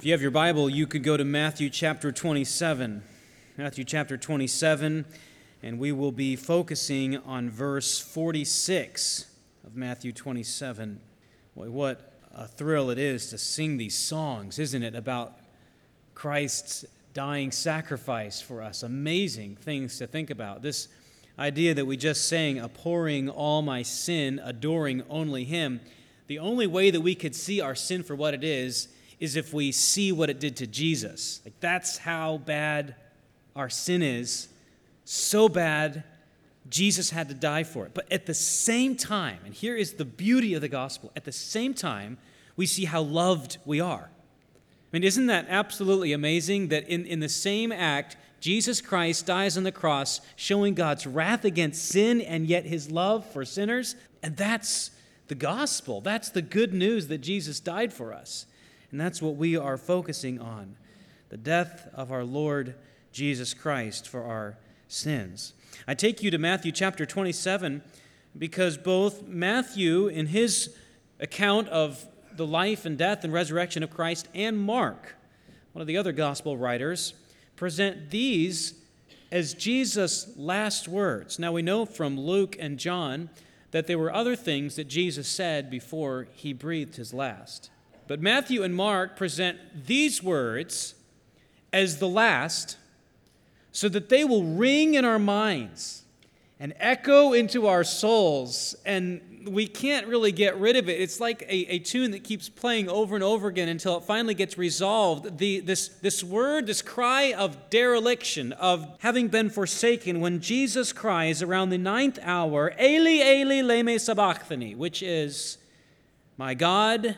If you have your Bible, you could go to Matthew chapter 27. Matthew chapter 27, and we will be focusing on verse 46 of Matthew 27. Boy, what a thrill it is to sing these songs, isn't it, about Christ's dying sacrifice for us. Amazing things to think about. This idea that we just sang, abhorring all my sin, adoring only Him. The only way that we could see our sin for what it is is if we see what it did to Jesus. Like that's how bad our sin is. So bad, Jesus had to die for it. But at the same time, and here is the beauty of the gospel, at the same time, we see how loved we are. I mean, isn't that absolutely amazing that in, in the same act, Jesus Christ dies on the cross, showing God's wrath against sin and yet his love for sinners? And that's the gospel. That's the good news that Jesus died for us. And that's what we are focusing on the death of our Lord Jesus Christ for our sins. I take you to Matthew chapter 27 because both Matthew, in his account of the life and death and resurrection of Christ, and Mark, one of the other gospel writers, present these as Jesus' last words. Now we know from Luke and John that there were other things that Jesus said before he breathed his last. But Matthew and Mark present these words as the last so that they will ring in our minds and echo into our souls, and we can't really get rid of it. It's like a, a tune that keeps playing over and over again until it finally gets resolved. The, this, this word, this cry of dereliction, of having been forsaken, when Jesus cries around the ninth hour, Eli, Eli, lema sabachthani, which is, My God,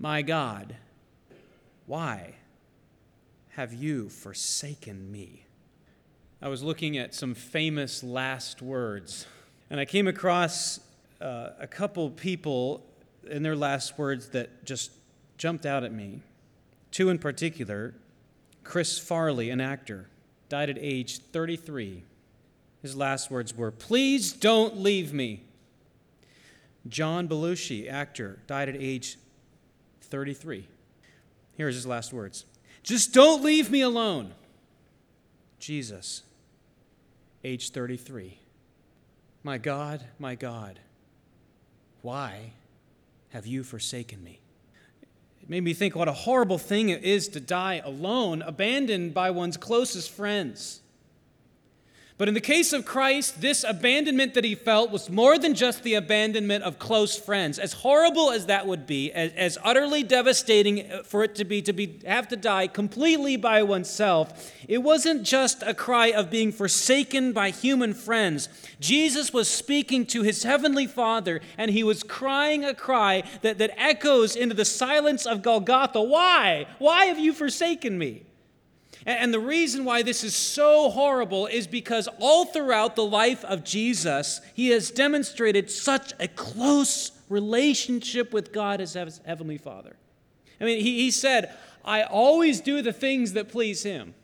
my God, why have you forsaken me? I was looking at some famous last words, and I came across uh, a couple people in their last words that just jumped out at me. Two in particular Chris Farley, an actor, died at age 33. His last words were, Please don't leave me. John Belushi, actor, died at age 33. Here's his last words Just don't leave me alone. Jesus, age 33. My God, my God, why have you forsaken me? It made me think what a horrible thing it is to die alone, abandoned by one's closest friends. But in the case of Christ, this abandonment that he felt was more than just the abandonment of close friends. As horrible as that would be, as, as, utterly devastating for it to be to be have to die completely by oneself, it wasn't just a cry of being forsaken by human friends. Jesus was speaking to his heavenly Father, and he was crying a cry that, that echoes into the silence of Golgotha. Why? Why have you forsaken me? And the reason why this is so horrible is because all throughout the life of Jesus, he has demonstrated such a close relationship with God as his Heavenly Father. I mean, he, he said, I always do the things that please him.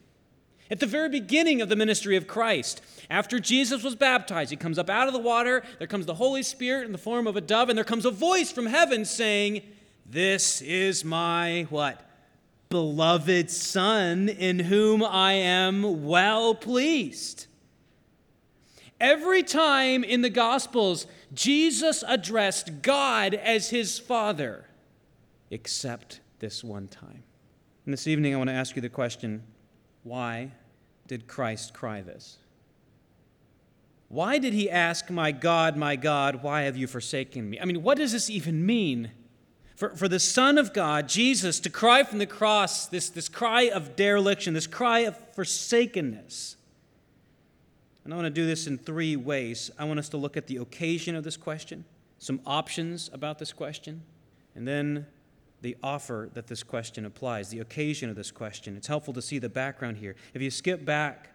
At the very beginning of the ministry of Christ, after Jesus was baptized, he comes up out of the water, there comes the Holy Spirit in the form of a dove, and there comes a voice from heaven saying, This is my what? Beloved Son, in whom I am well pleased. Every time in the Gospels, Jesus addressed God as his Father, except this one time. And this evening, I want to ask you the question why did Christ cry this? Why did he ask, My God, my God, why have you forsaken me? I mean, what does this even mean? For, for the Son of God, Jesus, to cry from the cross this, this cry of dereliction, this cry of forsakenness. And I want to do this in three ways. I want us to look at the occasion of this question, some options about this question, and then the offer that this question applies, the occasion of this question. It's helpful to see the background here. If you skip back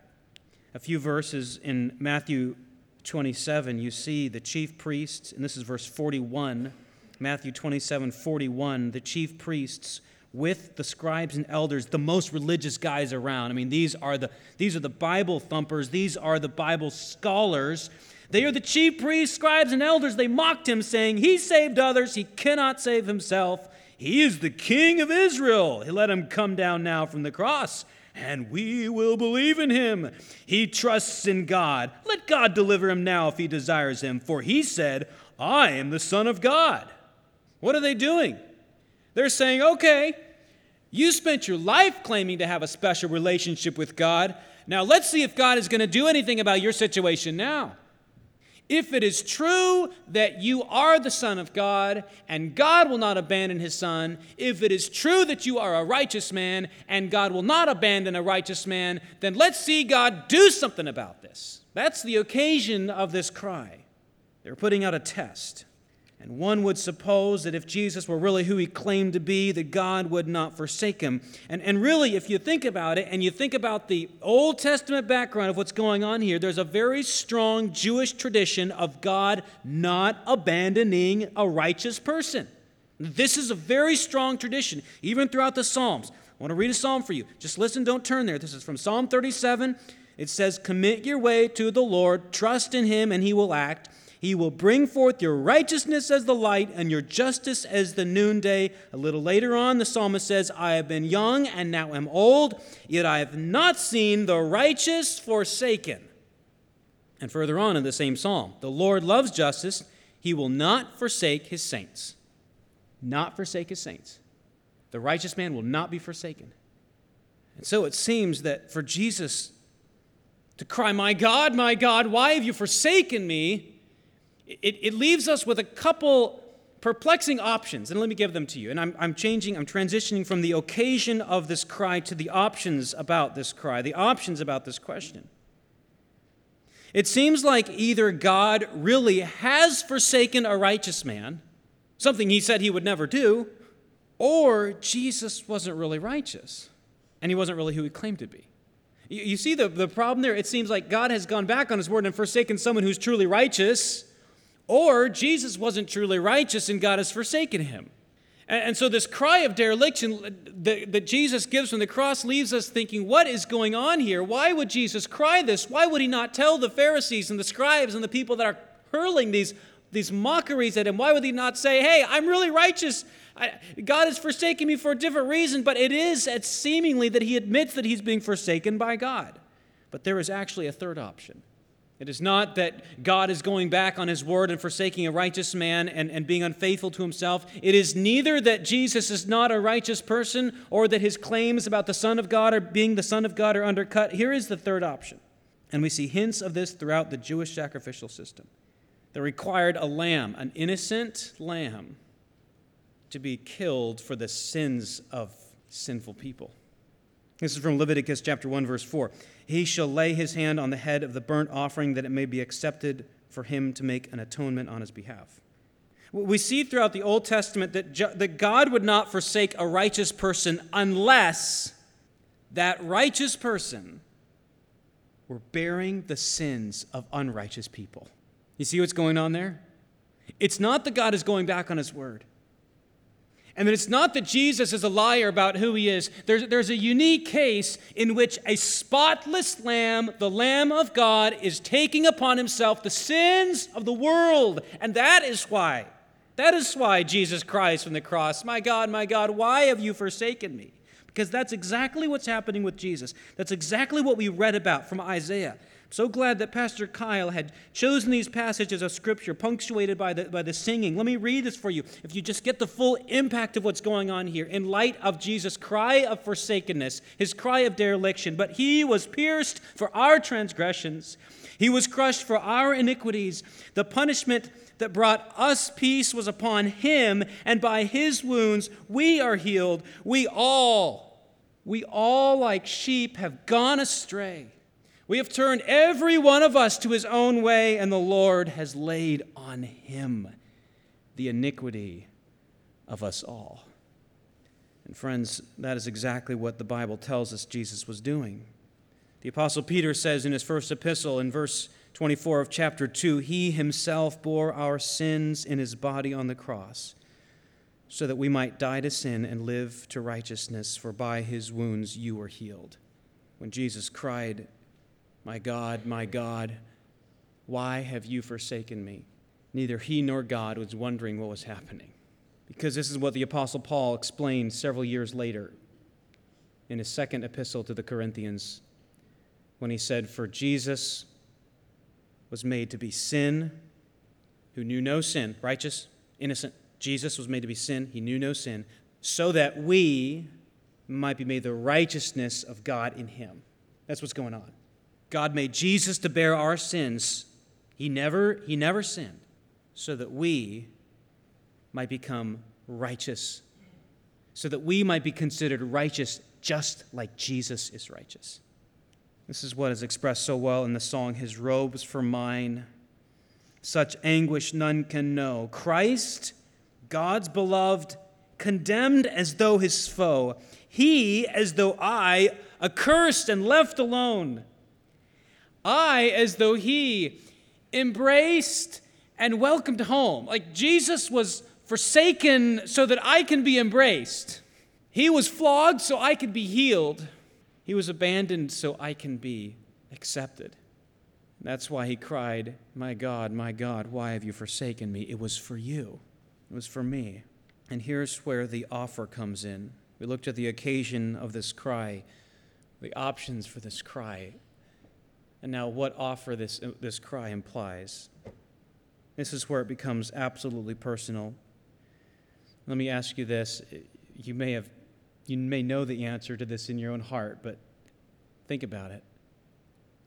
a few verses in Matthew 27, you see the chief priests, and this is verse 41 Matthew 27 41, the chief priests with the scribes and elders, the most religious guys around. I mean, these are the, these are the Bible thumpers, these are the Bible scholars. They are the chief priests, scribes, and elders. They mocked him, saying, He saved others, he cannot save himself. He is the King of Israel. Let him come down now from the cross, and we will believe in him. He trusts in God. Let God deliver him now if he desires him, for he said, I am the Son of God. What are they doing? They're saying, okay, you spent your life claiming to have a special relationship with God. Now let's see if God is going to do anything about your situation now. If it is true that you are the Son of God and God will not abandon his Son, if it is true that you are a righteous man and God will not abandon a righteous man, then let's see God do something about this. That's the occasion of this cry. They're putting out a test. And one would suppose that if Jesus were really who he claimed to be, that God would not forsake him. And, and really, if you think about it and you think about the Old Testament background of what's going on here, there's a very strong Jewish tradition of God not abandoning a righteous person. This is a very strong tradition, even throughout the Psalms. I want to read a psalm for you. Just listen, don't turn there. This is from Psalm 37. It says, Commit your way to the Lord, trust in him, and he will act. He will bring forth your righteousness as the light and your justice as the noonday. A little later on, the psalmist says, I have been young and now am old, yet I have not seen the righteous forsaken. And further on in the same psalm, the Lord loves justice. He will not forsake his saints. Not forsake his saints. The righteous man will not be forsaken. And so it seems that for Jesus to cry, My God, my God, why have you forsaken me? It, it leaves us with a couple perplexing options, and let me give them to you. And I'm, I'm changing, I'm transitioning from the occasion of this cry to the options about this cry, the options about this question. It seems like either God really has forsaken a righteous man, something he said he would never do, or Jesus wasn't really righteous, and he wasn't really who he claimed to be. You, you see the, the problem there? It seems like God has gone back on his word and forsaken someone who's truly righteous or Jesus wasn't truly righteous and God has forsaken him. And, so, this cry of dereliction that, Jesus gives from the cross leaves us thinking, what is going on here? Why would Jesus cry this? Why would he not tell the Pharisees and the scribes and the people that are hurling these, these mockeries at him? Why would he not say, hey, I'm really righteous? I, God has forsaken me for a different reason, but it is seemingly that he admits that he's being forsaken by God. But there is actually a third option. It is not that God is going back on his word and forsaking a righteous man and, and being unfaithful to himself. It is neither that Jesus is not a righteous person or that his claims about the Son of God or being the Son of God are undercut. Here is the third option. And we see hints of this throughout the Jewish sacrificial system. that required a lamb, an innocent lamb, to be killed for the sins of sinful people. This is from Leviticus chapter 1, verse 4 he shall lay his hand on the head of the burnt offering that it may be accepted for him to make an atonement on his behalf. We see throughout the Old Testament that, that God would not forsake a righteous person unless that righteous person were bearing the sins of unrighteous people. You see what's going on there? It's not that God is going back on his word. And that it's not that Jesus is a liar about who he is. There's, there's a unique case in which a spotless lamb, the Lamb of God, is taking upon himself the sins of the world. And that is why, that is why Jesus cries from the cross, My God, my God, why have you forsaken me? Because that's exactly what's happening with Jesus. That's exactly what we read about from Isaiah. So glad that Pastor Kyle had chosen these passages of Scripture punctuated by the, by the singing. Let me read this for you. If you just get the full impact of what's going on here, in light of Jesus' cry of forsakenness, his cry of dereliction, but he was pierced for our transgressions, he was crushed for our iniquities. The punishment that brought us peace was upon him, and by his wounds we are healed. We all, we all like sheep have gone astray. We have turned every one of us to his own way, and the Lord has laid on him the iniquity of us all. And, friends, that is exactly what the Bible tells us Jesus was doing. The Apostle Peter says in his first epistle, in verse 24 of chapter 2, He himself bore our sins in his body on the cross, so that we might die to sin and live to righteousness, for by his wounds you were healed. When Jesus cried, my God, my God, why have you forsaken me? Neither he nor God was wondering what was happening Because this is what the Apostle Paul explained several years later in his second epistle to the Corinthians when he said, For Jesus was made to be sin, who knew no sin, righteous, innocent. Jesus was made to be sin, he knew no sin, so that we might be made the righteousness of God in him. That's what's going on. God made Jesus to bear our sins. He never, he never sinned, so that we might become righteous, so that we might be considered righteous just like Jesus is righteous. This is what is expressed so well in the song, His robes for mine. Such anguish none can know. Christ, God's beloved, condemned as though his foe. He as though I, accursed and left alone. I as though he, embraced and welcomed home. Like Jesus was forsaken so that I can be embraced. He was flogged so I could be healed. He was abandoned so I can be accepted. That's why he cried, My God, my God, why have you forsaken me? It was for you, it was for me. And here's where the offer comes in. We looked at the occasion of this cry, the options for this cry, and now what offer this, this cry implies. This is where it becomes absolutely personal. Let me ask you this. You may have you may know the answer to this in your own heart, but think about it.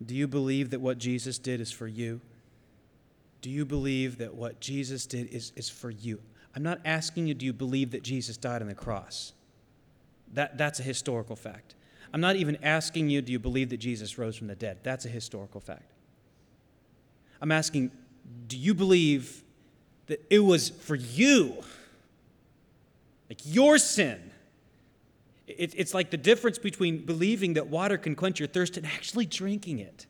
Do you believe that what Jesus did is for you? Do you believe that what Jesus did is, is for you? I'm not asking you, do you believe that Jesus died on the cross? That, that's a historical fact. I'm not even asking you, do you believe that Jesus rose from the dead? That's a historical fact. I'm asking, do you believe that it was for you? Like your sin. It, it's like the difference between believing that water can quench your thirst and actually drinking it.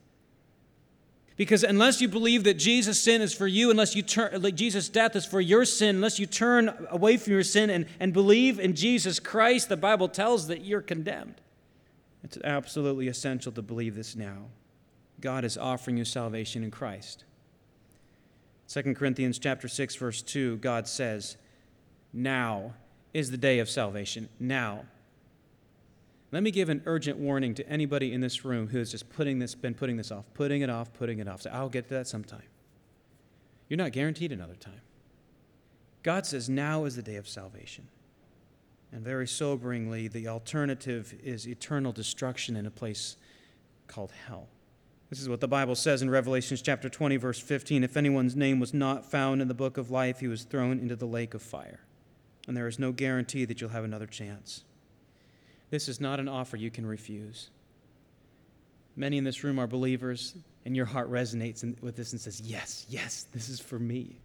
Because unless you believe that Jesus' sin is for you, unless you turn, like Jesus' death is for your sin, unless you turn away from your sin and, and believe in Jesus Christ, the Bible tells that you're condemned. It's absolutely essential to believe this now. God is offering you salvation in Christ. 2 Corinthians chapter 6 verse 2 God says, "Now is the day of salvation. Now let me give an urgent warning to anybody in this room who has just putting this, been putting this off, putting it off, putting it off. So I'll get to that sometime. You're not guaranteed another time. God says now is the day of salvation. And very soberingly, the alternative is eternal destruction in a place called hell. This is what the Bible says in Revelations chapter 20, verse 15. If anyone's name was not found in the book of life, he was thrown into the lake of fire. And there is no guarantee that you'll have another chance. This is not an offer you can refuse. Many in this room are believers, and your heart resonates with this and says, Yes, yes, this is for me.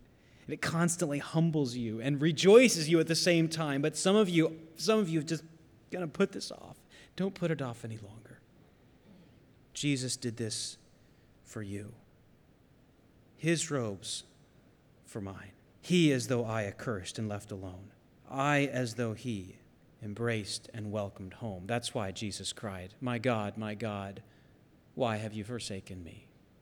And it constantly humbles you and rejoices you at the same time. But some of you, some of you have just going to put this off. Don't put it off any longer. Jesus did this for you. His robes for mine. He as though I accursed and left alone. I as though he embraced and welcomed home. That's why Jesus cried, My God, my God, why have you forsaken me?